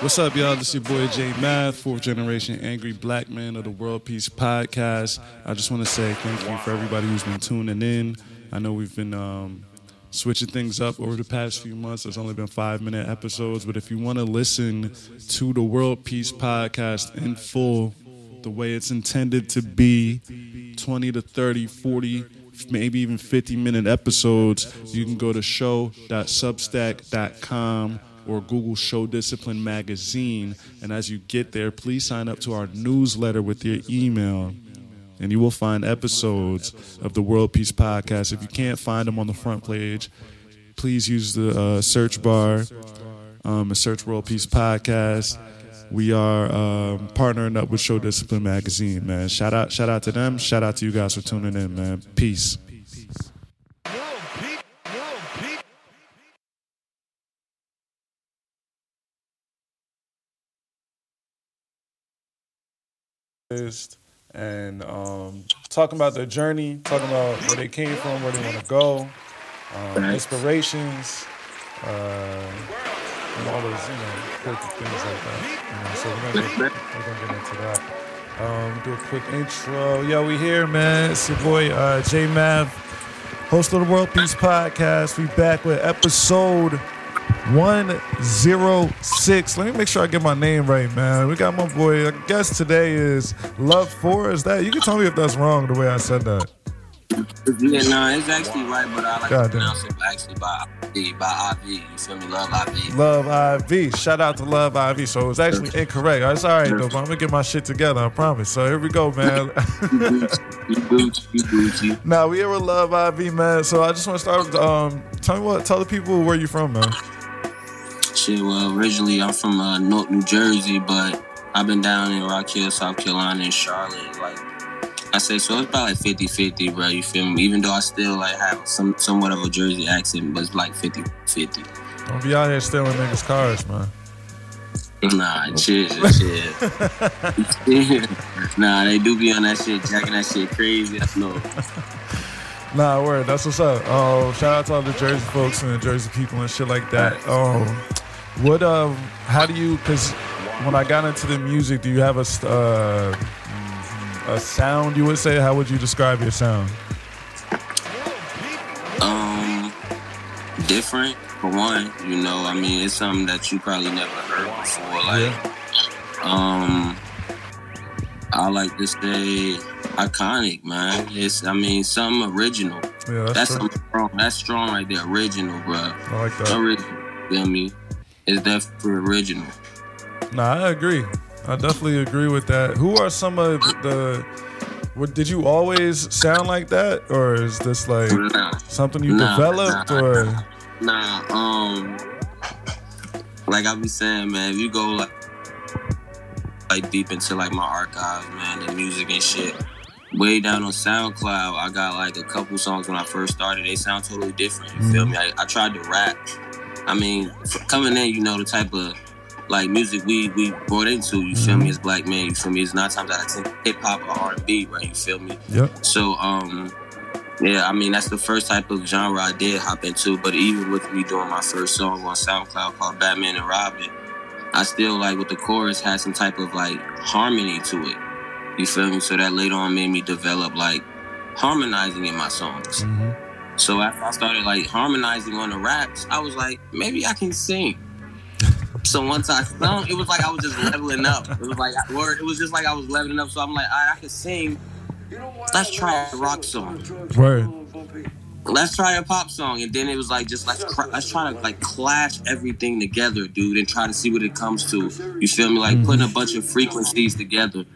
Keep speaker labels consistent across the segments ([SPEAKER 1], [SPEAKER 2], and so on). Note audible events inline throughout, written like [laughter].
[SPEAKER 1] What's up, y'all? This is your boy J Math, fourth generation angry black man of the World Peace Podcast. I just want to say thank you for everybody who's been tuning in. I know we've been um, switching things up over the past few months. There's only been five minute episodes, but if you want to listen to the World Peace Podcast in full, the way it's intended to be 20 to 30, 40, maybe even 50 minute episodes, you can go to show.substack.com or Google Show Discipline Magazine. And as you get there, please sign up to our newsletter with your email. And you will find episodes of the World Peace Podcast. If you can't find them on the front page, please use the uh, search bar um, and search World Peace Podcast. We are um, partnering up with Show Discipline Magazine, man. Shout out, shout out to them. Shout out to you guys for tuning in, man. Peace. And um, talking about their journey, talking about where they came from, where they want to go, um, inspirations, uh, and all those you know quirky things like that. You know, so we're gonna get, we're gonna get into that. Um, do a quick intro. Yo, we here, man. It's your boy uh, J Mav, host of the World Peace Podcast. We back with episode 106. Let me make sure I get my name right, man. We got my boy. I guess today is Love 4. Is that? You can tell me if that's wrong the way I said that.
[SPEAKER 2] Yeah, no, it's actually right, but I like God to pronounce it actually by IV, by IV. You feel me? Love IV.
[SPEAKER 1] Love IV. Shout out to Love IV. So it was actually incorrect. It's all right, though, but I'm going to get my shit together, I promise. So here we go, man.
[SPEAKER 2] you Gucci, you Gucci.
[SPEAKER 1] Now, we here with Love IV, man. So I just want to start with, um, tell me what, tell the people where you from, man.
[SPEAKER 2] Shit, well, originally I'm from uh, North New Jersey, but I've been down in Rock Hill, South Carolina, and Charlotte. Like I say, so it's about like 50 50, bro. You feel me? Even though I still like have some somewhat of a Jersey accent, but it's like 50 50.
[SPEAKER 1] Don't be out here stealing niggas' cars, man.
[SPEAKER 2] Nah, shit, shit. [laughs] nah, they do be on that shit, jacking that shit crazy. I know. [laughs]
[SPEAKER 1] Nah, word. That's what's up. Oh, shout out to all the Jersey folks and the Jersey people and shit like that. Um, what um how do you cuz when I got into the music, do you have a uh, a sound you would say? How would you describe your sound?
[SPEAKER 2] Um different for one, you know, I mean, it's something that you probably never heard before like yeah. um I like to say iconic, man. It's I mean something original.
[SPEAKER 1] Yeah,
[SPEAKER 2] that's,
[SPEAKER 1] that's
[SPEAKER 2] strong. That's strong right there. Original, bro.
[SPEAKER 1] I like that.
[SPEAKER 2] Original. Feel me? Is definitely original.
[SPEAKER 1] Nah, I agree. I definitely agree with that. Who are some of the what did you always sound like that or is this like nah. something you nah, developed nah, or
[SPEAKER 2] nah um like I be saying man if you go like like deep into like my archives man the music and shit way down on SoundCloud I got like a couple songs when I first started they sound totally different you mm-hmm. feel me I, I tried to rap I mean, coming in, you know, the type of like music we we brought into, you feel mm-hmm. me, as black men, you feel me? It's nine times out of ten hip hop or R and B, right? You feel me?
[SPEAKER 1] Yep.
[SPEAKER 2] So um yeah, I mean that's the first type of genre I did hop into. But even with me doing my first song on SoundCloud called Batman and Robin, I still like with the chorus had some type of like harmony to it. You feel me? So that later on made me develop like harmonizing in my songs. Mm-hmm. So after I started like harmonizing on the raps, I was like, maybe I can sing. [laughs] so once I sung, it was like I was just leveling up. It was like word. It was just like I was leveling up. So I'm like, I can sing. Let's try a rock song.
[SPEAKER 1] Word.
[SPEAKER 2] Let's try a pop song, and then it was like just let's cr- let's try to like clash everything together, dude, and try to see what it comes to. You feel me? Like mm-hmm. putting a bunch of frequencies together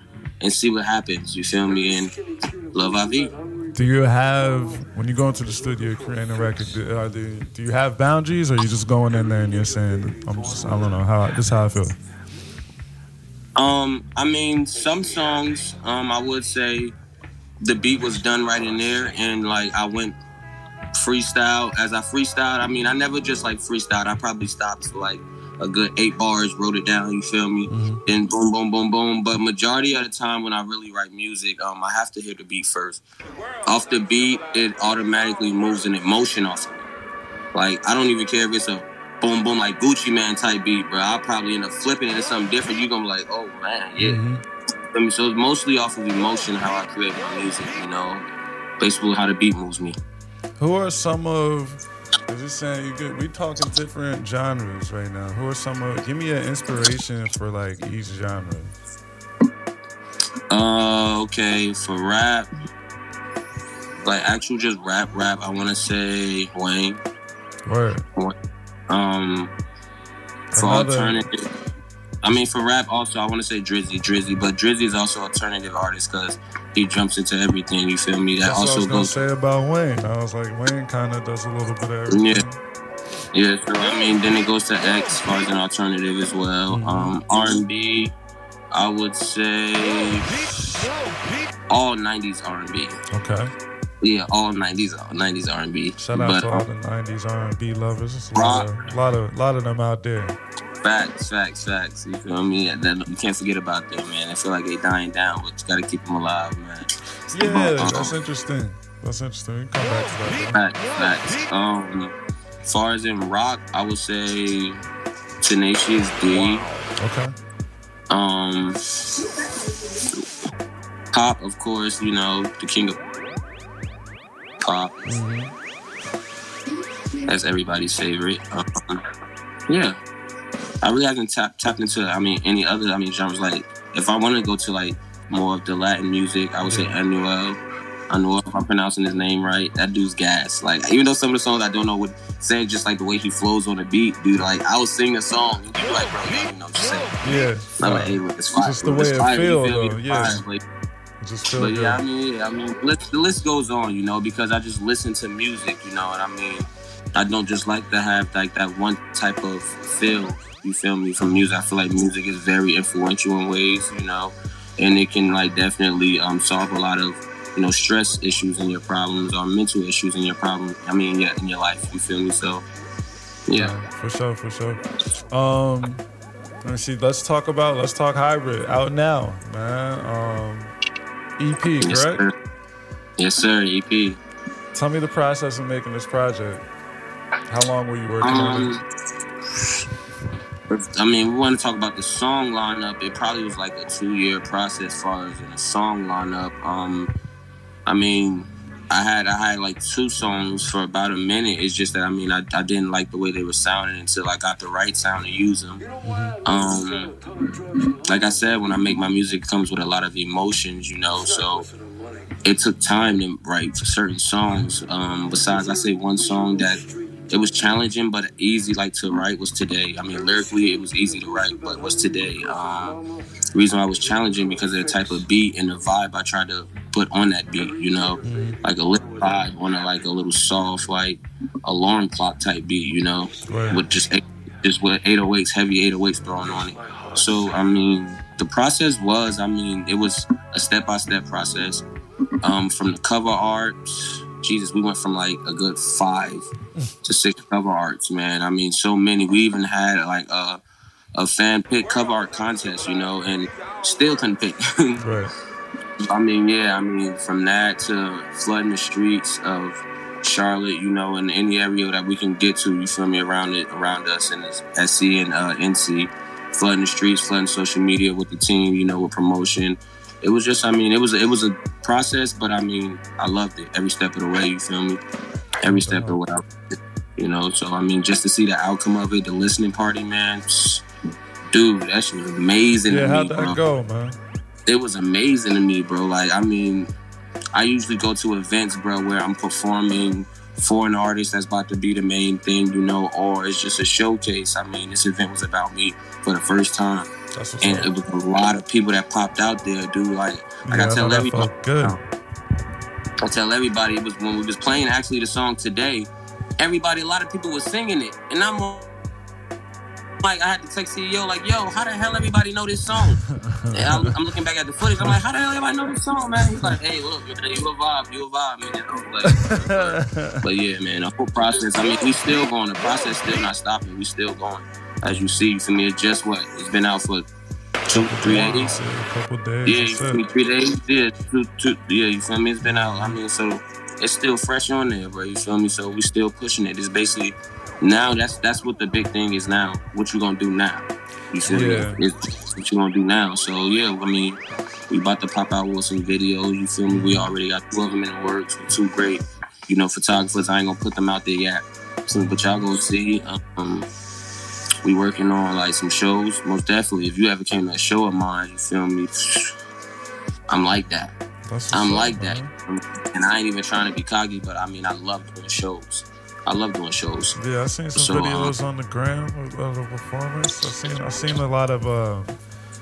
[SPEAKER 2] and see what happens. You feel me? And Love IV.
[SPEAKER 1] Do you have when you go into the studio creating a record? Do, uh, do, you have boundaries, or are you just going in there and you're saying, "I'm just I don't know how this is how I feel."
[SPEAKER 2] Um, I mean, some songs, um, I would say the beat was done right in there, and like I went freestyle as I freestyled. I mean, I never just like freestyled. I probably stopped like a good eight bars, wrote it down. You feel me? Mm-hmm. Then boom, boom, boom, boom. But majority of the time when I really write music, um, I have to hear the beat first. Off the beat, it automatically moves an emotion off of me. Like I don't even care if it's a boom boom like Gucci Mane type beat, bro. I'll probably end up flipping it to something different. You gonna be like, oh man, yeah.
[SPEAKER 3] Mhm.
[SPEAKER 2] I mean, so it's mostly off of emotion how I create my music, you know. Basically how the beat moves me.
[SPEAKER 3] Who are some of? Is just saying you good? We talking different genres right now. Who are some of? Give me an inspiration for like each genre.
[SPEAKER 2] Uh, okay, for rap, like actual just rap, rap. I want to say Wayne.
[SPEAKER 3] Word.
[SPEAKER 2] Um, for
[SPEAKER 3] Another-
[SPEAKER 2] alternative, I mean for rap also I want to say Drizzy, Drizzy, but Drizzy is also alternative artist because he jumps into everything. You feel me? That
[SPEAKER 3] That's what I
[SPEAKER 2] also
[SPEAKER 3] was gonna
[SPEAKER 2] goes.
[SPEAKER 3] say about Wayne. I was like, Wayne kind of does a little bit of everything.
[SPEAKER 2] Yeah. Yeah, so I mean, then it goes to X as far as an alternative as well.
[SPEAKER 3] Mhm.
[SPEAKER 2] Um, R and B, I would say all '90s R and B.
[SPEAKER 3] Okay.
[SPEAKER 2] Yeah, all '90s, '90s R and B.
[SPEAKER 3] Shout out
[SPEAKER 2] But
[SPEAKER 3] to all the '90s R&B lovers. There's a lot of, lot of, lot of them out there.
[SPEAKER 2] Facts, facts, facts. You feel me? You can't forget about them, man. I feel like they're dying down, but you gotta keep them alive, man.
[SPEAKER 3] Yeah, that's interesting. That's interesting. We come back to that.
[SPEAKER 2] Facts, facts. Um, as far as in rock, I would say Tenacious D.
[SPEAKER 3] Okay.
[SPEAKER 2] Um, pop, of course, you know, the king of pop.
[SPEAKER 3] Mhm.
[SPEAKER 2] That's everybody's favorite. Um, yeah, I really haven't tapped tapped into. I mean, any other. I mean, genres. Like, if I want to go to like more of the Latin music, I would say Anuel. Anuel, if I'm pronouncing his name right, that dude's gas. Like, even though some of the songs I don't know what say, just like the way he flows on the beat, dude. Like, I will sing a song, and you like, bro, you know what you're saying.
[SPEAKER 3] Yeah.
[SPEAKER 2] I'm like, hey, look, it's fire.
[SPEAKER 3] Just the way it
[SPEAKER 2] fire, you
[SPEAKER 3] feel,
[SPEAKER 2] feel
[SPEAKER 3] though, yeah.
[SPEAKER 2] fire. Like,
[SPEAKER 3] Just feel
[SPEAKER 2] but
[SPEAKER 3] good.
[SPEAKER 2] yeah, I mean, yeah, I mean, the list goes on, you know, because I just listen to music, you know, and I mean, I don't just like to have like that one type of feel. You feel me? From music, I feel like music is very influential in ways, you know, and it can like definitely um, solve a lot of you know stress issues in your problems or mental issues in your problem. I mean, yeah, in your life. You feel me? So, yeah.
[SPEAKER 3] for sure, for sure. Um, let me see. Let's talk about. Let's talk hybrid. Out now, man. Um, EP,
[SPEAKER 2] Yes,
[SPEAKER 3] correct?
[SPEAKER 2] sir. Yes, sir. EP.
[SPEAKER 3] Tell me the process of making this project. How long were you working on
[SPEAKER 2] Um,
[SPEAKER 3] it?
[SPEAKER 2] I mean, we want to talk about the song lineup. It probably was like a two-year process, as far as in the song lineup. Um, I mean, I had I had like two songs for about a minute. It's just that I mean, I, I didn't like the way they were sounding until I got the right sound to use them. Um, like I said, when I make my music, it comes with a lot of emotions, you know. So it took time to write certain songs. Um, besides, I say one song that it was challenging but easy like to write was today. I mean, lyrically it was easy to write, but was today. Um, the reason why it was challenging because of the type of beat and the vibe I tried to put on that beat. You know, like a little vibe on a like a little soft like alarm clock type beat. You know,
[SPEAKER 3] Right.
[SPEAKER 2] with just just with 808s, heavy 808s thrown on it. So I mean, the process was, I mean, it was a step by step process. Um, from the cover art, Jesus, we went from like a good five to six cover arts, man. I mean, so many. We even had like a a fan pick cover art contest, you know, and still couldn't pick. [laughs]
[SPEAKER 3] Right.
[SPEAKER 2] I mean, yeah, I mean, from that to flooding the streets of Charlotte, you know, in any area that we can get to, you feel me, around it, around us, and it's SC and uh, NC, flooding the streets, flooding social media with the team, you know, with promotion. It was just, I mean, it was it was a process, but I mean, I loved it every step of the way. You feel me? Every step of the way, I loved it, you know. So I mean, just to see the outcome of it, the listening party, man, dude, that shit was amazing.
[SPEAKER 3] Yeah,
[SPEAKER 2] to
[SPEAKER 3] how'd
[SPEAKER 2] me,
[SPEAKER 3] that
[SPEAKER 2] bro
[SPEAKER 3] go, man?
[SPEAKER 2] it was amazing to me, bro. Like, I mean, I usually go to events, bro, where I'm performing for an artist that's about to be the main thing, you know, or it's just a showcase. I mean, this event was about me for the first time, and it was a lot of people that popped out there, dude. Like, like
[SPEAKER 3] Yeah,
[SPEAKER 2] I tell everybody,
[SPEAKER 3] good.
[SPEAKER 2] Um, I tell everybody it was when we was playing actually the song today. Everybody, a lot of people was singing it, and I'm like, I had to text CEO like, "Yo, how the hell everybody know this song?" [laughs] And I'm, I'm looking back at the footage. I'm like, "How the hell everybody know this song, man?" He's like, "Hey, look, you a vibe, you a vibe, man." Like, [laughs] but yeah, man, the whole process. I mean, we still going. The process still not stopping. We still going. As you see, for me, it's just what it's been out for two, three days.
[SPEAKER 3] Yeah, a couple days.
[SPEAKER 2] Yeah, you feel me? Three days. Yeah, two, two. Yeah, you feel me? It's been out. I mean, so it's still fresh on there, bro. You feel me? So we still pushing it. It's basically now that's that's what the big thing is now. What you gonna do now? You feel
[SPEAKER 3] Yeah.
[SPEAKER 2] me? It's what you gonna do now. So yeah, I mean, we about to pop out with some videos. You feel me? We already got two of them in the works with two great, you know, photographers. I ain't gonna put them out there yet. So, but y'all gonna see. Um, we working on like some shows. Most definitely. If you ever came to a show of mine, you feel me? I'm like that. I'm
[SPEAKER 1] up,
[SPEAKER 2] like
[SPEAKER 1] man.
[SPEAKER 2] that. And I ain't even trying to be cocky, but I mean, I love doing shows. I love doing shows.
[SPEAKER 1] Yeah, I seen some
[SPEAKER 2] So, uh,
[SPEAKER 1] videos on the gram of, the performance. I seen I seen a lot of uh,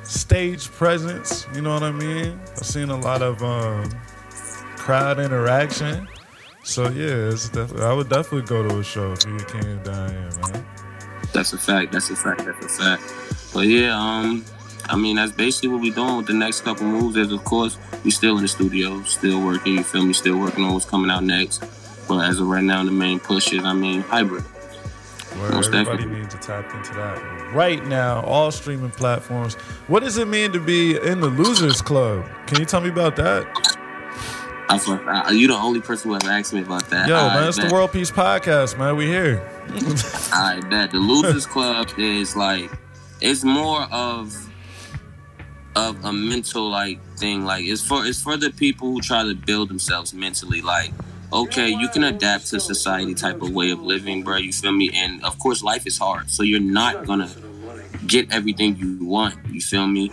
[SPEAKER 1] stage presence. You know what I mean? I seen a lot of um, crowd interaction. So yeah, I would definitely go to a show if you came down here, man.
[SPEAKER 2] That's a fact. That's a fact. That's a fact. But yeah, um, I mean, that's basically what we're doing with the next couple moves. Is of course we still in the studio, still working. You feel me? Still working on what's coming out next. But as of right now, the main push is, I mean, hybrid.
[SPEAKER 1] Where
[SPEAKER 2] Most
[SPEAKER 1] everybody
[SPEAKER 2] definitely.
[SPEAKER 1] needs to tap into that right now. All streaming platforms. What does it mean to be in the Losers Club? Can you tell me about that?
[SPEAKER 2] I, you the only person who has asked me about that.
[SPEAKER 1] Yo, man, it's the. World Peace Podcast, man. We here. [laughs]
[SPEAKER 2] I bet the Losers Club is like it's more of of a mental like thing. Like it's for it's for the people who try to build themselves mentally. Like okay, you can adapt to society type of way of living, bro. You feel me? And of course, life is hard, so you're not gonna get everything you want. You feel me?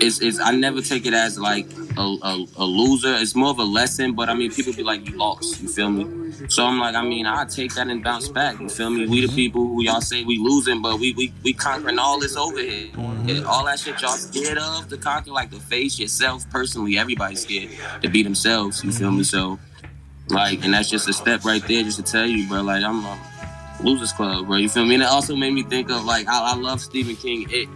[SPEAKER 2] It's, it's I never take it as like a, a, a loser. It's more of a lesson, but I mean, people be like, you lost. You feel me? So I'm like, I mean, I take that and bounce back. You feel me? We the people who y'all say we losing, but we we, we conquering all this over here. Mm-hmm. Yeah, all that shit y'all scared of to conquer, like to face yourself personally. Everybody's scared to be themselves. You feel me? Mm-hmm. So, like, and that's just a step right there, just to tell you, bro. Like, I'm a losers club, bro. You feel me? And it also made me think of like I, I love Stephen King. It,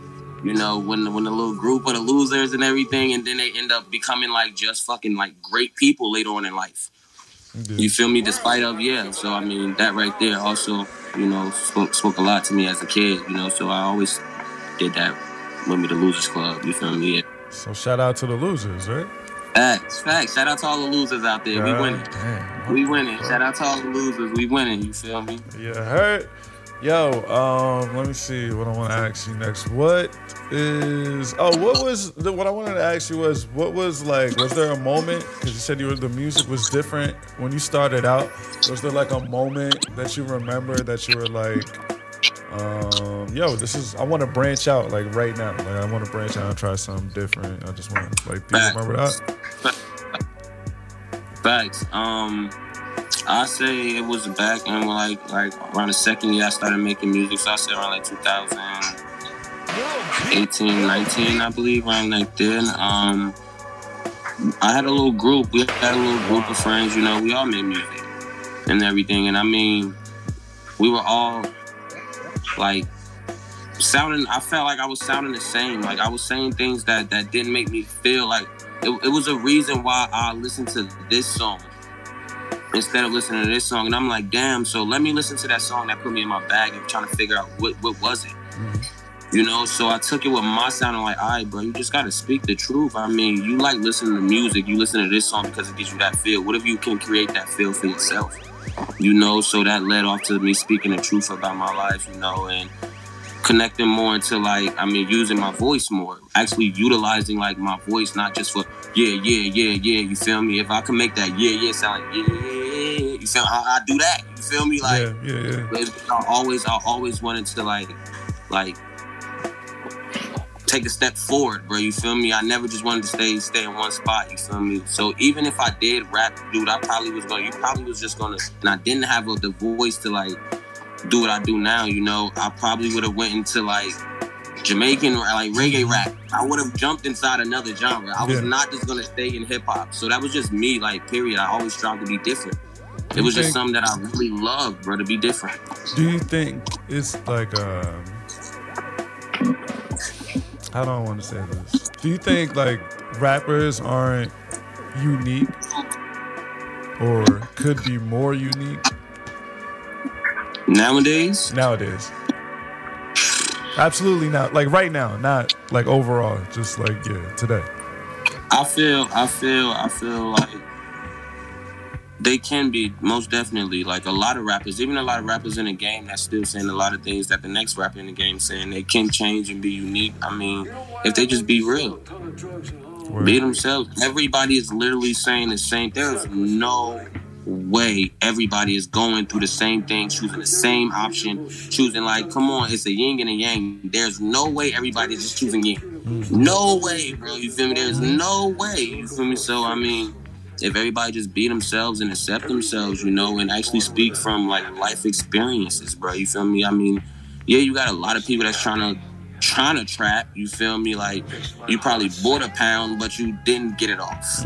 [SPEAKER 2] you know, when when the little group of the losers and everything, and then they end up becoming like just fucking like great people later on in life. You feel me? Despite of yeah. So I mean, that right there also, you know, spoke spoke a lot to me as a kid. You know, so I always did that with me, the Losers Club. You feel me? Yeah.
[SPEAKER 1] So shout out to the losers, right?
[SPEAKER 2] Facts, facts. Shout out to all the losers out there. We winning.
[SPEAKER 1] damn.
[SPEAKER 2] We winning. Shout out to all the losers. We winning. You feel me?
[SPEAKER 1] Yeah, hurt. Yo, um, let me see what I want to ask you next. What is? Oh, what was the, what I wanted to ask you was what was like? Was there a moment? Because you said you were the music was different when you started out. Was there like a moment that you remember that you were like, um, yo, this is I want to branch out like right now. Like I want to branch out and try something different. I just want like, do you remember that?
[SPEAKER 2] Facts. Um, I say it was back in like like around the second year I started making music. So I say around like 2018, 19, I believe, around like then. Um, I had a little group. We had a little group of friends. You know, we all made music and everything. And I mean, we were all like sounding. I felt like I was sounding the same. Like I was saying things that that didn't make me feel like it, it was a reason why I listened to this song instead of listening to this song. And I'm like, damn, so let me listen to that song that put me in my bag and trying to figure out what, what was it. Mm-hmm. You know, so I took it with my sound. I'm like, all right, bro, you just gotta speak the truth. I mean, you like listening to music, you listen to this song because it gives you that feel. What if you can create that feel for yourself? You know, so that led off to me speaking the truth about my life, you know, and connecting more into like, I mean, using my voice more, actually utilizing like my voice, not just for yeah, yeah, yeah, yeah. You feel me? If I can make that yeah, yeah sound like yeah, you feel I, I do that. You feel me? Like
[SPEAKER 1] yeah, yeah, yeah.
[SPEAKER 2] I always, I always wanted to like, like take a step forward, bro. You feel me? I never just wanted to stay, stay in one spot. You feel me? So even if I did rap, dude, I probably was going. to You probably was just gonna, and I didn't have a, the voice to like do what I do now. You know, I probably would have went into like. Jamaican like reggae rap, I would have jumped inside another genre. I was
[SPEAKER 1] Yeah.
[SPEAKER 2] not just gonna stay in hip hop. So that was just me, like period. I always tried to be different. It was just something that I really loved, bro, to be different.
[SPEAKER 1] Do you think it's like um how don't want to say this? Do you think like rappers aren't unique or could be more unique
[SPEAKER 2] Nowadays,
[SPEAKER 1] nowadays? Absolutely not. Like right now, not like overall, just like yeah, today.
[SPEAKER 2] I feel, I feel, I feel like They can be most definitely like a lot of rappers, even a lot of rappers in the game that's still saying a lot of things that the next rapper in the game saying. They can change and be unique. I mean, if they just be real,
[SPEAKER 1] Word.
[SPEAKER 2] be themselves. Everybody is literally saying the same. There's no way everybody is going through the same thing, choosing the same option, choosing like, come on, it's a yin and a yang. There's no way everybody's just choosing yin. Mm-hmm. No way, bro. You feel me? There's no way. You feel me? So I mean, if everybody just be themselves and accept themselves, you know, and actually speak from like life experiences, bro. You feel me? I mean, yeah, you got a lot of people that's trying to trying to trap. You feel me? Like you probably bought a pound, but you didn't get it off.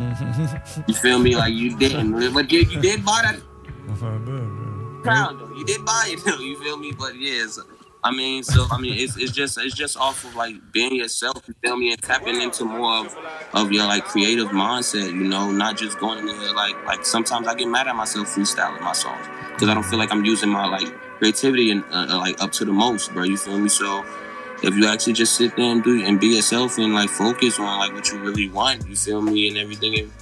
[SPEAKER 2] You feel me? Like you didn't, [laughs] but you, you did buy that [laughs] pound though. You did buy it though. You feel me? But yeah, so, I mean, so I mean, it's, it's just it's just off of like being yourself. You feel me? And tapping into more of of your like creative mindset. You know, not just going in there like like sometimes I get mad at myself freestyling my songs because I don't feel like I'm using my like creativity and uh, uh, like up to the most, bro. You feel me? So. If you actually just sit there and do and be yourself and like focus on like what you really want, you feel me, and everything, and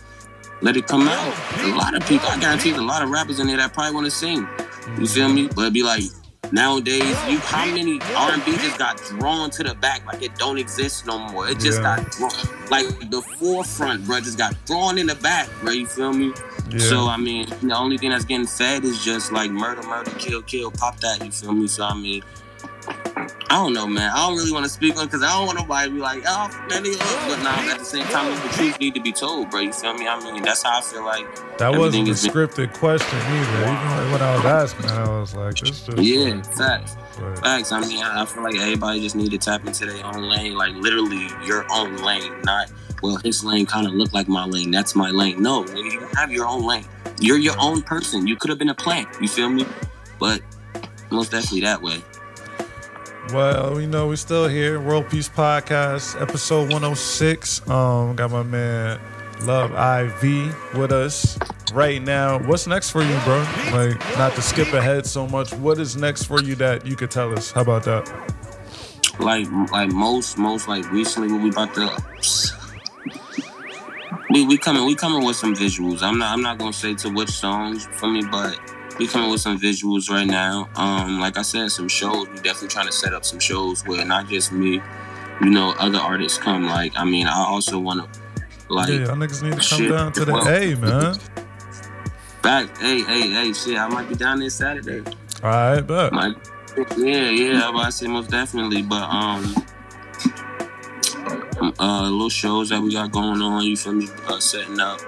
[SPEAKER 2] let it come out. A lot of people, I guarantee, a lot of rappers in there that probably want to sing. You feel me? But be like nowadays, you how many R and B just got drawn to the back like it don't exist no more. It just
[SPEAKER 1] Yeah.
[SPEAKER 2] got drawn like the forefront, bro, just got drawn in the back, bro. You feel me?
[SPEAKER 1] Yeah.
[SPEAKER 2] So I mean, the only thing that's getting fed is just like murder, murder, kill, kill, pop that. You feel me? So I mean. I don't know, man. I don't really want to speak on because I don't want nobody to be like, oh, that nigga. But now at the same time, the truth need to be told, bro. You feel me? I mean, that's how I feel like.
[SPEAKER 1] That wasn't a
[SPEAKER 2] is been-
[SPEAKER 1] scripted question either. Even like when I was asking, I was like, "This just
[SPEAKER 2] Yeah,
[SPEAKER 1] like,
[SPEAKER 2] facts. Facts. I mean, I feel like everybody just need to tap into their own lane, like literally your own lane, not well, his lane kind of look like my lane. That's my lane. No, you have your own lane. You're your own person. You could have been a plant. You feel me? But most definitely that way.
[SPEAKER 1] Well, you know, we're still here. World Peace Podcast, episode 106. Um, got my man Love IV with us right now. What's next for you, bro? Like, not to skip ahead so much. What is next for you that you could tell us? How about that?
[SPEAKER 2] Like, like most, most like recently, what we about to. We we coming we coming with some visuals. I'm not I'm not gonna say to which songs for me, but we coming with some visuals right now. Um, like I said, some shows. We definitely trying to set up some shows where not just me, you know, other artists come. Like I mean, I also want to like
[SPEAKER 1] Yeah, y'all niggas need to come
[SPEAKER 2] shit,
[SPEAKER 1] down to the
[SPEAKER 2] well-
[SPEAKER 1] A, man.
[SPEAKER 2] back. Hey hey hey, shit! I might be down there Saturday.
[SPEAKER 1] All right, but
[SPEAKER 2] Might, yeah yeah. I say most definitely, but um. Uh, little shows that we got going on, you feel me? Uh, setting up,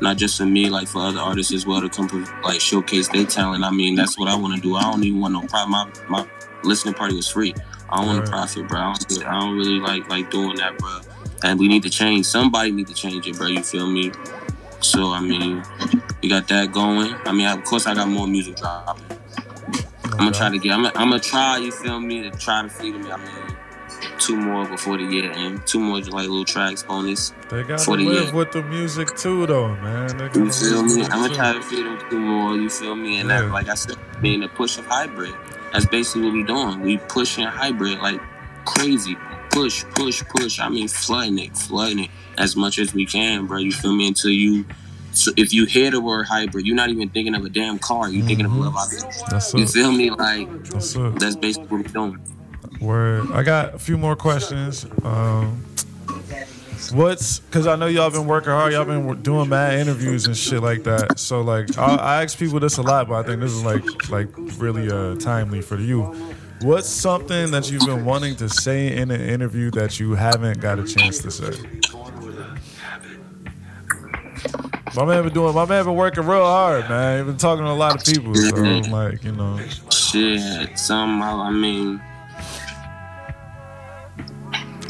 [SPEAKER 2] not just for me, like for other artists as well to come like showcase their talent. I mean, that's what I want to do. I don't even want no profit. My my listening party was free. I don't want to profit, bro. I don't, I don't really like like doing that, bro. And we need to change. Somebody need to change it, bro. You feel me? So I mean, we got that going. I mean, of course, I got more music dropping. I'm gonna try to get. I'm gonna, I'm gonna try. You feel me? To try to feed me. I mean, two more before the year end. Two more like little tracks bonus.
[SPEAKER 1] They gotta
[SPEAKER 2] for the
[SPEAKER 1] live
[SPEAKER 2] year.
[SPEAKER 1] with the music too, though, man.
[SPEAKER 2] You feel me? I'm gonna try to feed them two more. You feel me? And
[SPEAKER 1] Yeah.
[SPEAKER 2] that, like I said, being a push of hybrid. That's basically what we doing. We pushing hybrid like crazy. Push, push, push. I mean, flooding it, flooding it as much as we can, bro. You feel me? Until you. So if you hear the word hybrid, you're not even thinking of a damn car. You're thinking of
[SPEAKER 1] mm-hmm.
[SPEAKER 2] love object.
[SPEAKER 1] That's
[SPEAKER 2] You feel me? Like
[SPEAKER 1] That's
[SPEAKER 2] that's basically what we're doing.
[SPEAKER 1] Word. I got a few more questions. Um, what's because I know y'all been working hard. Y'all been doing mad interviews and shit like that. So like, I, I ask people this a lot, but I think this is like like really uh, timely for you. What's something that you've been wanting to say in an interview that you haven't got a chance to say? My man been doing. My man been working real hard, man. He been talking to a lot of people. So
[SPEAKER 2] Mhm.
[SPEAKER 1] like, you know,
[SPEAKER 2] Shit, some I mean,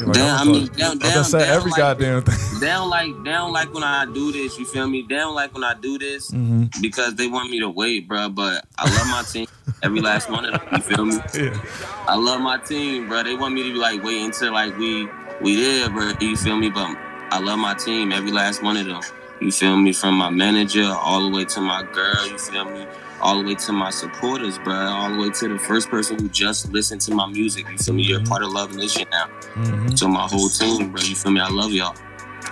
[SPEAKER 1] like,
[SPEAKER 2] Damn, I mean,
[SPEAKER 1] I'm
[SPEAKER 2] damn,
[SPEAKER 1] gonna say
[SPEAKER 2] damn,
[SPEAKER 1] every
[SPEAKER 2] like-
[SPEAKER 1] goddamn thing. [laughs]
[SPEAKER 2] Down like down like when I do this. You feel me? Down like when I do this
[SPEAKER 1] hmm
[SPEAKER 2] because they want me to wait, bro. But I love my team, every last one of them. You feel me? [laughs]
[SPEAKER 1] Yeah.
[SPEAKER 2] I love my team, bro. They want me to be like wait until like we we there, bro. You feel me? But I love my team, every last one of them. You feel me? From my manager all the way to my girl. You feel me? All the way to my supporters, bro. All the way to the first person who just listened to my music. You feel me? You're
[SPEAKER 1] Mhm.
[SPEAKER 2] part of Love Nation now.
[SPEAKER 1] hmm
[SPEAKER 2] So my whole team, bro. You feel me? I love y'all.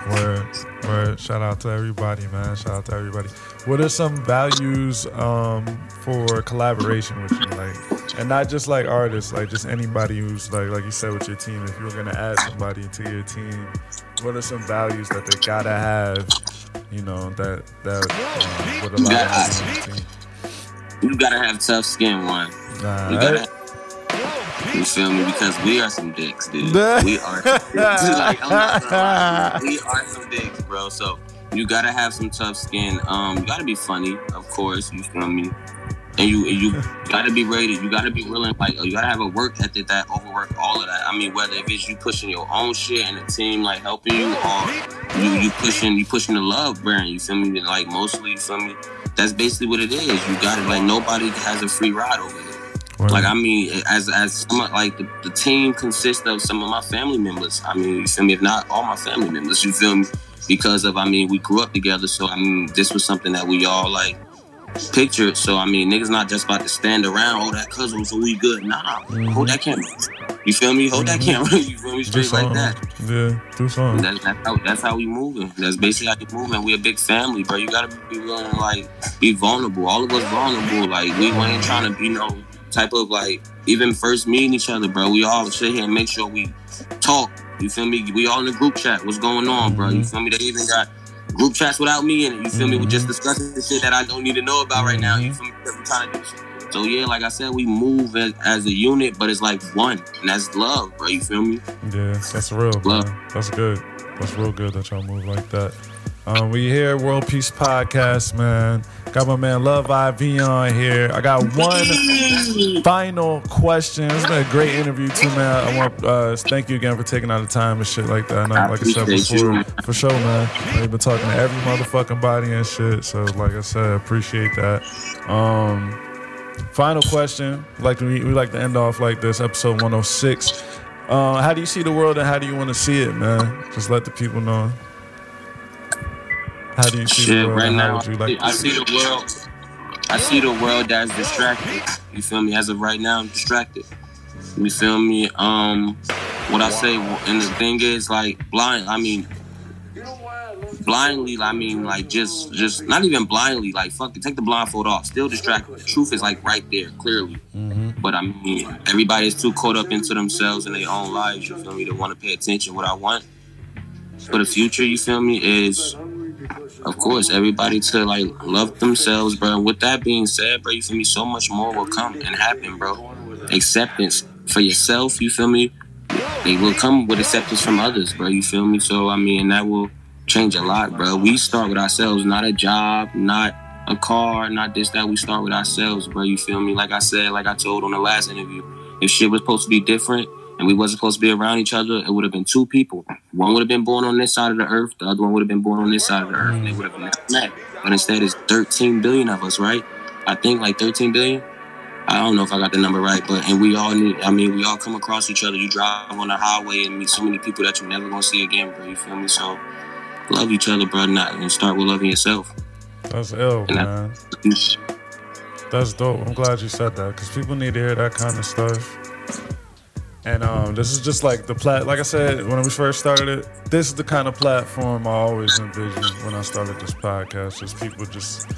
[SPEAKER 1] Word, word. Shout out to everybody, man. Shout out to everybody. What are some values um, for collaboration with you, like, and not just like artists, like just anybody who's like, like you said with your team. If you were gonna add somebody to your team, what are some values that they gotta have? You know that that um, would allow them
[SPEAKER 2] You gotta have tough skin, one. You gotta. You feel me? Because we are some dicks, dude. [laughs] we are. Some dicks. [laughs] like, I'm not gonna lie. [laughs] We are some dicks, bro. So you gotta have some tough skin. Um, you gotta be funny, of course. You feel me? And you you gotta be ready. You gotta be willing. Like you gotta have a work ethic that overwork all of that. I mean, whether if it's you pushing your own shit and the team like helping you, or you you pushing you pushing the love brand. You feel me? Like mostly, you feel me? That's basically what it is. You got it. Like nobody has a free ride over here.
[SPEAKER 1] Word.
[SPEAKER 2] Like I mean, as as some like the, the team consists of some of my family members. I mean, you feel me? If not all my family members, you feel me? Because of I mean, we grew up together, so I mean, this was something that we all like pictured. So I mean, niggas not just about to stand around. Oh, that cousin, so we good. Nah, mm-hmm. hold that camera. You feel me? Hold that mm-hmm. camera. [laughs] You feel me? Straight like that.
[SPEAKER 1] Yeah, do something.
[SPEAKER 2] That's, that's how that's how we moving. That's basically how we moving. We a big family, bro. You gotta be willing to like be vulnerable. All of us vulnerable. Like we ain't trying to be no type of like even first meeting each other, bro. We all sit here and make sure we talk. You feel me? We all in the group chat. What's going on, bro? You mm-hmm. feel me? They even got group chats without me in it. You feel me? We're just mm-hmm. discussing the shit that I don't need to know about right now. You mm-hmm. feel me? We trying to do shit. So yeah, like I said, we move as, as a unit, but it's like one, and that's love, bro. You feel me?
[SPEAKER 1] Yeah, that's real,
[SPEAKER 2] Love.
[SPEAKER 1] man. That's good. That's real good that y'all move like that. Um, we here, World Peace Podcast, man. Got my man Love IV on here. I got one final question. It's been a great interview too, man. I want uh, thank you again for taking out the time and shit like that. And like I said before,
[SPEAKER 2] you.
[SPEAKER 1] for sure, man. We've been talking to every motherfucking body and shit. So, like I said, appreciate that. Um, final question. Like we, we like to end off like this, episode 106. Uh, how do you see the world and how do you want to see it, man? Just let the people know. How do you see the
[SPEAKER 2] Shit,
[SPEAKER 1] world
[SPEAKER 2] right now,
[SPEAKER 1] would you like
[SPEAKER 2] I
[SPEAKER 1] to
[SPEAKER 2] see the world. I see the world that's distracted. You feel me? As of right now, I'm distracted. You feel me? Um, what I say, and the thing is, like, blind. I mean, blindly. I mean, like, just, just not even blindly. Like, fuck it, take the blindfold off. Still distracted. The truth is like right there, clearly. But I mean, everybody's too caught up into themselves and their own lives. You feel me? They want to pay attention. What I want for the future, you feel me, is of course, everybody to like love themselves, bro. With that being said, bro, you feel me? So much more will come and happen, bro. Acceptance for yourself, you feel me? It will come with acceptance from others, bro. You feel me? So I mean, that will change a lot, bro. We start with ourselves, not a job, not a car, not this, that. We start with ourselves, bro. You feel me? Like I said, like I told on the last interview, if shit was supposed to be different and we wasn't supposed to be around each other, it would have been two people. One would have been born on this side of the earth, the other one would have been born on this side of the earth, and they would have met. But instead, it's 13 billion of us, right? I think like 13 billion. I don't know if I got the number right, but and we all need. I mean, we all come across each other. You drive on the highway and meet so many people that you're never gonna see again, bro. You feel me? So love each other, bro, not and start with loving yourself.
[SPEAKER 1] That's ill,
[SPEAKER 2] And I-
[SPEAKER 1] man. [laughs] That's dope. I'm glad you said that because people need to hear that kind of stuff. And um, this is just like the plat. Like I said when we first started it, this is the kind of platform I always envisioned when I started this podcast. Just people just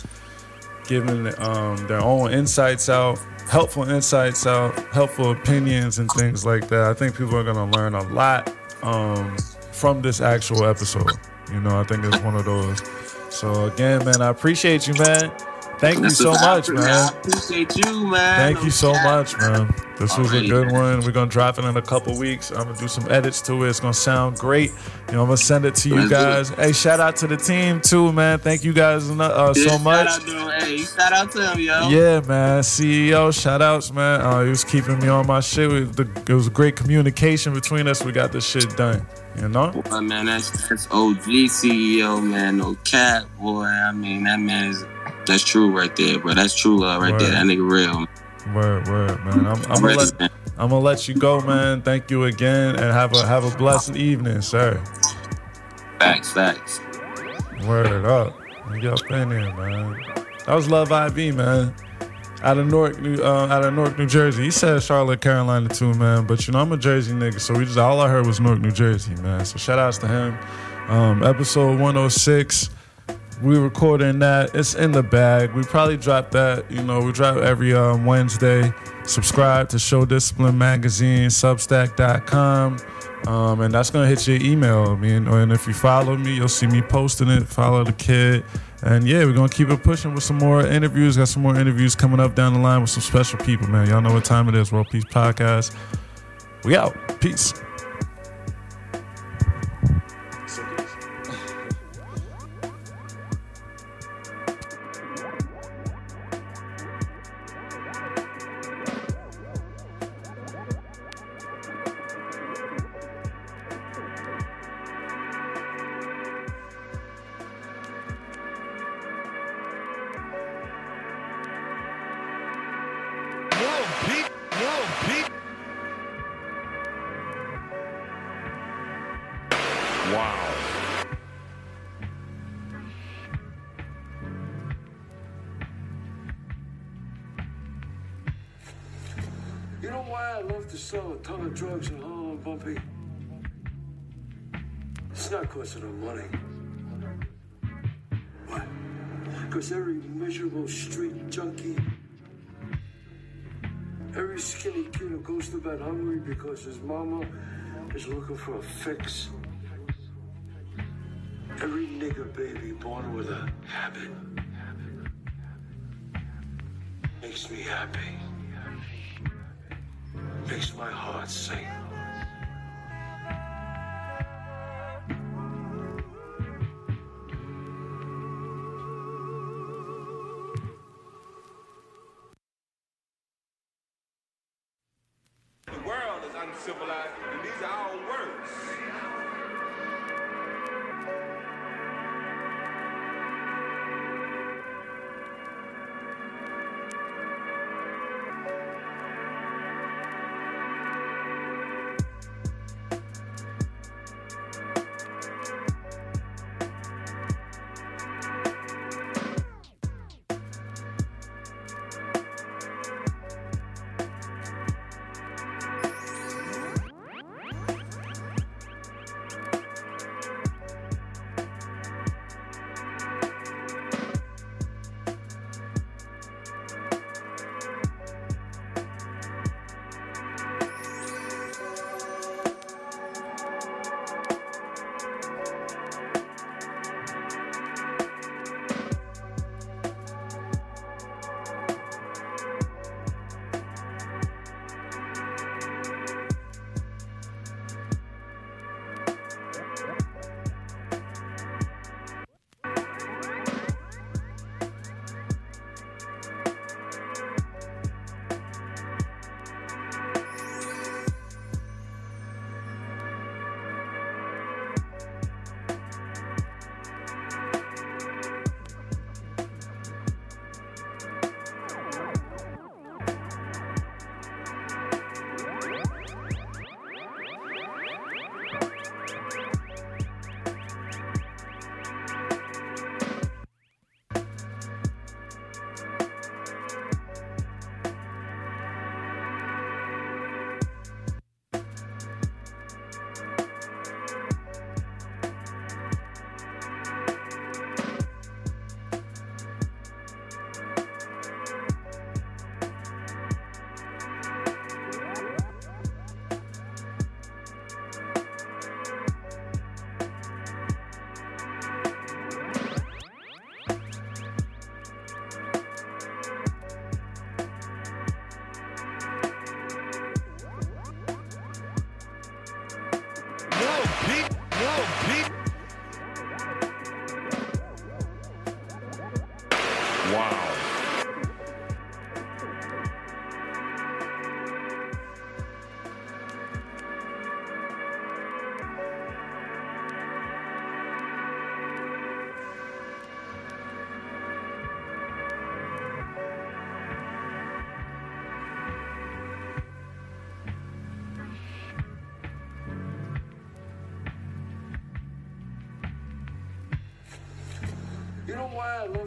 [SPEAKER 1] giving um, their own insights out, helpful insights out, helpful opinions and things like that. I think people are gonna learn a lot um, from this actual episode. You know, I think it's one of those. So again, man, I appreciate you, man. Thank you so much, man.
[SPEAKER 2] I appreciate you, man.
[SPEAKER 1] Thank you so much, man. This was a good one. We're gonna drop it in a couple weeks. I'm gonna do some edits to it. It's gonna sound great. You know, I'm gonna send it to you
[SPEAKER 2] Let's do it.
[SPEAKER 1] guys. Hey, shout out to the team too, man. Thank you guys uh, so much.
[SPEAKER 2] out to him. Hey, shout out to him, yo.
[SPEAKER 1] Yeah, man. CEO, shout outs, man. Uh, he was keeping me on my shit. It was, the, it was great communication between us. We got this shit done. You know?
[SPEAKER 2] But man, that's that's OG CEO, man. No cap, boy. I mean, that man is that's true right there, bro. That's true love right there.
[SPEAKER 1] Word.
[SPEAKER 2] That nigga real.
[SPEAKER 1] Word, word, man. I'm, I'm gonna let
[SPEAKER 2] man.
[SPEAKER 1] I'm gonna let you go, man. Thank you again, and have a have a blessed evening, sir.
[SPEAKER 2] Facts, facts.
[SPEAKER 1] Word up. You up in there, man. That was Love IV, man. Out of Newark, New, uh, out of Newark, New Jersey. He said Charlotte, Carolina too, man. But you know, I'm a Jersey nigga, so we just all I heard was Newark, New Jersey, man. So shout outs to him. Um, episode 106. We recording that. It's in the bag. We probably drop that. You know, we drop every um, Wednesday. Subscribe to Show Discipline Magazine, Substack.com. Um, and that's gonna hit your email. I mean, and if you follow me, you'll see me posting it. Follow the kid, and yeah, we're gonna keep it pushing with some more interviews. Got some more interviews coming up down the line with some special people, man. Y'all know what time it is. World Peace Podcast. We out. Peace.
[SPEAKER 4] Of drugs Bumpy? It's not because of the money. What? Because every miserable street junkie, every skinny kid who goes to bed hungry because his mama is looking for a fix, every nigger baby born with a habit makes me happy makes my heart sing.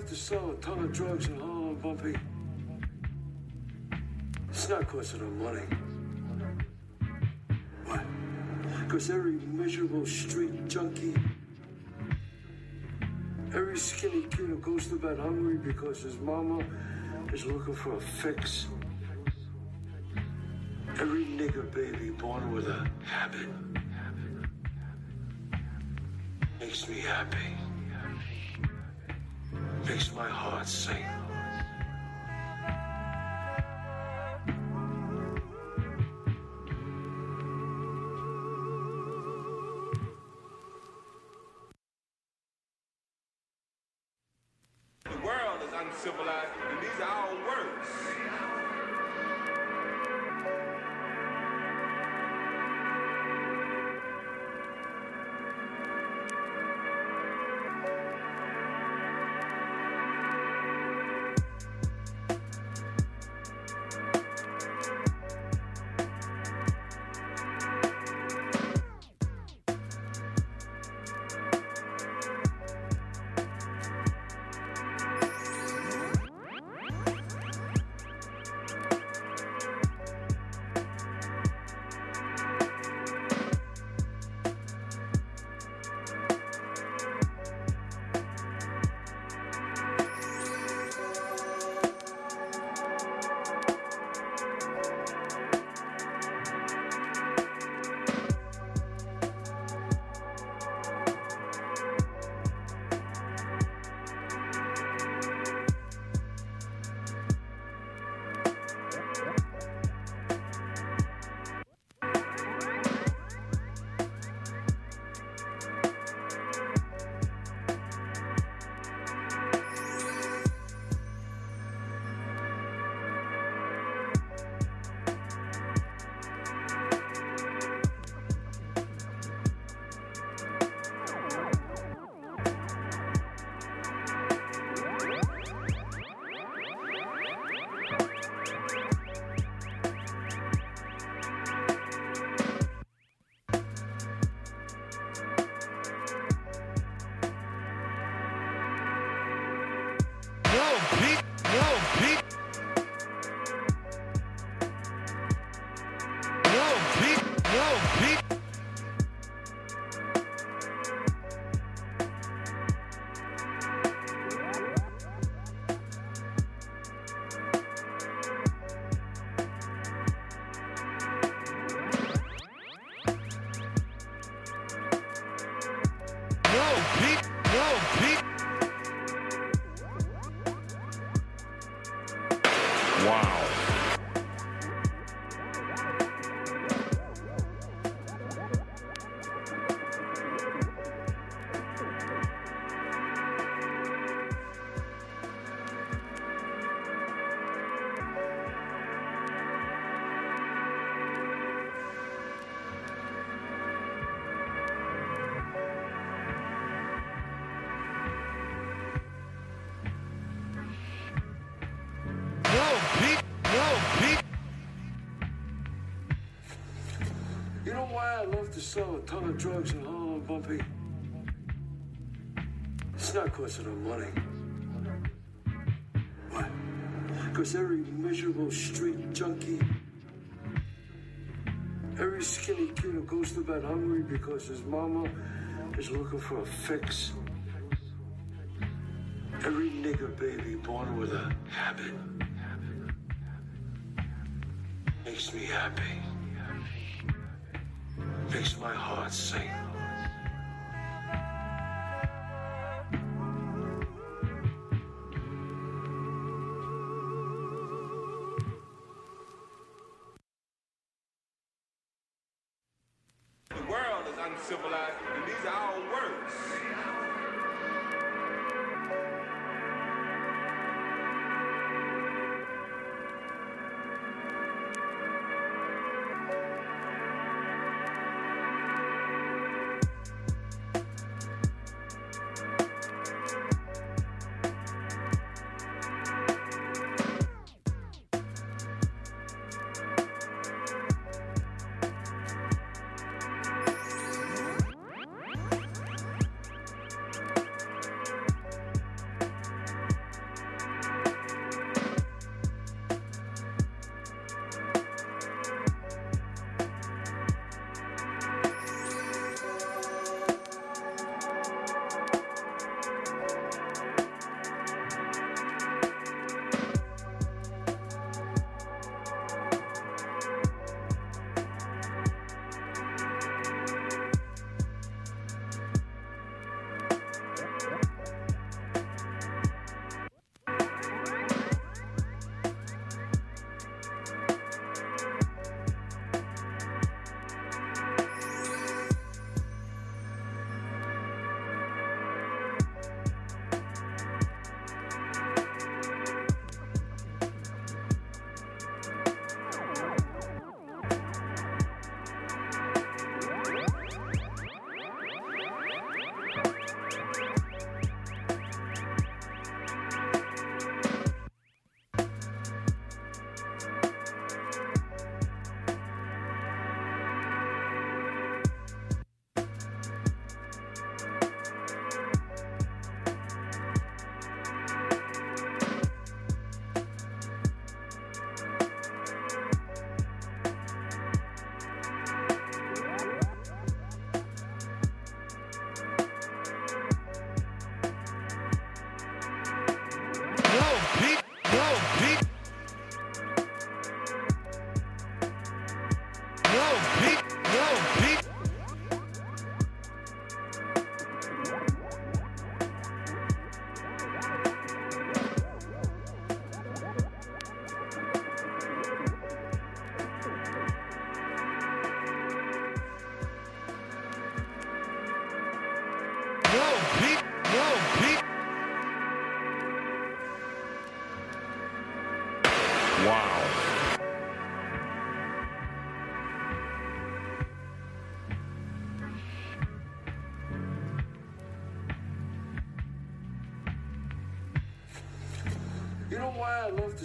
[SPEAKER 4] Why love to sell a ton of drugs in Harlem, Bumpy? It's not cause of the money. What? Because every miserable street junkie, every skinny kid who goes to bed hungry because his mama is looking for a fix, every nigger baby born with a habit makes me happy, makes my heart sing.
[SPEAKER 3] The world is uncivilized, and these are our
[SPEAKER 4] why to sell a ton of drugs in Harlem, Bumpy? It's not because of money. What? Because every miserable street junkie, every skinny kid who goes to bed hungry because his mama is looking for a fix, every nigger baby born with a habit makes me happy makes my heart sing.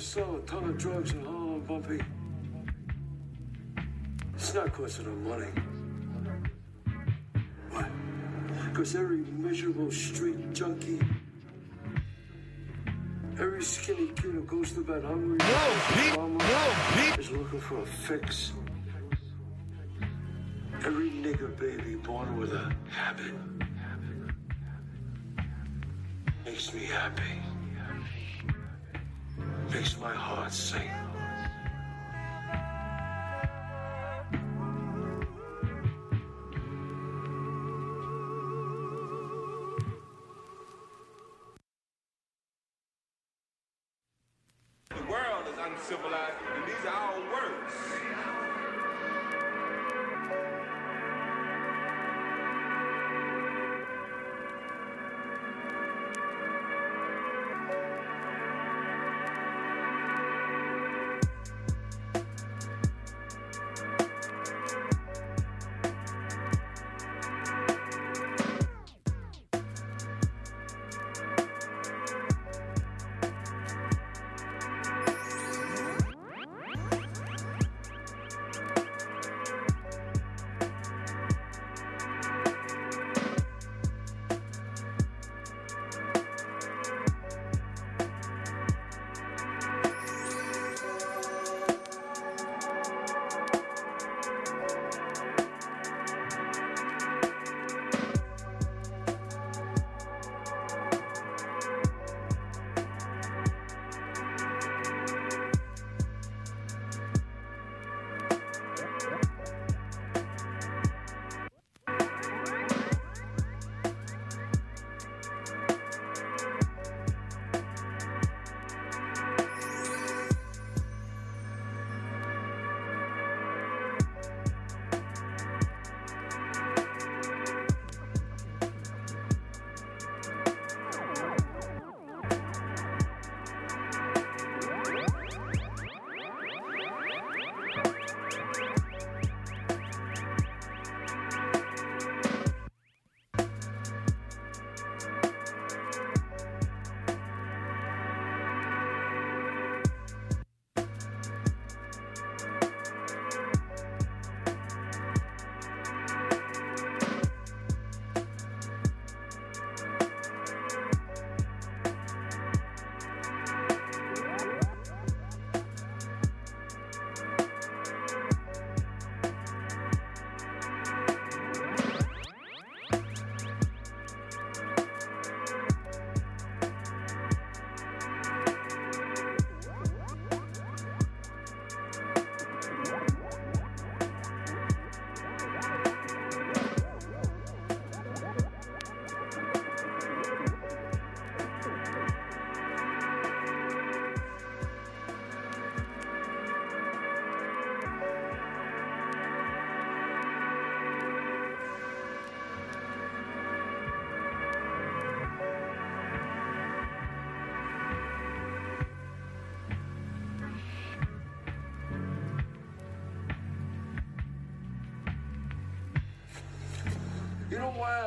[SPEAKER 4] Sell a ton of drugs in Harlem, Bumpy? It's not cause of the money. What? Because every miserable street junkie, every skinny kid who goes to bed hungry, mama is looking for a fix. Every nigger baby born with a habit makes me happy. Makes my heart sing.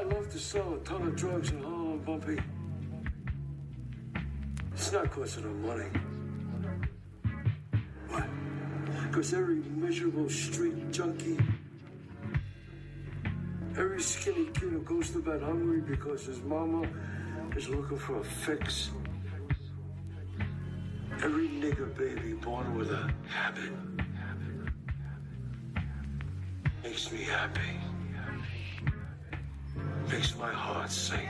[SPEAKER 4] You know why I love to sell a ton of drugs in Harlem, Bumpy? It's not cause of the money. What? Because every miserable street junkie, every skinny kid who goes to bed hungry because his mama is looking for a fix, every nigger baby born with a habit makes me happy makes my heart sing.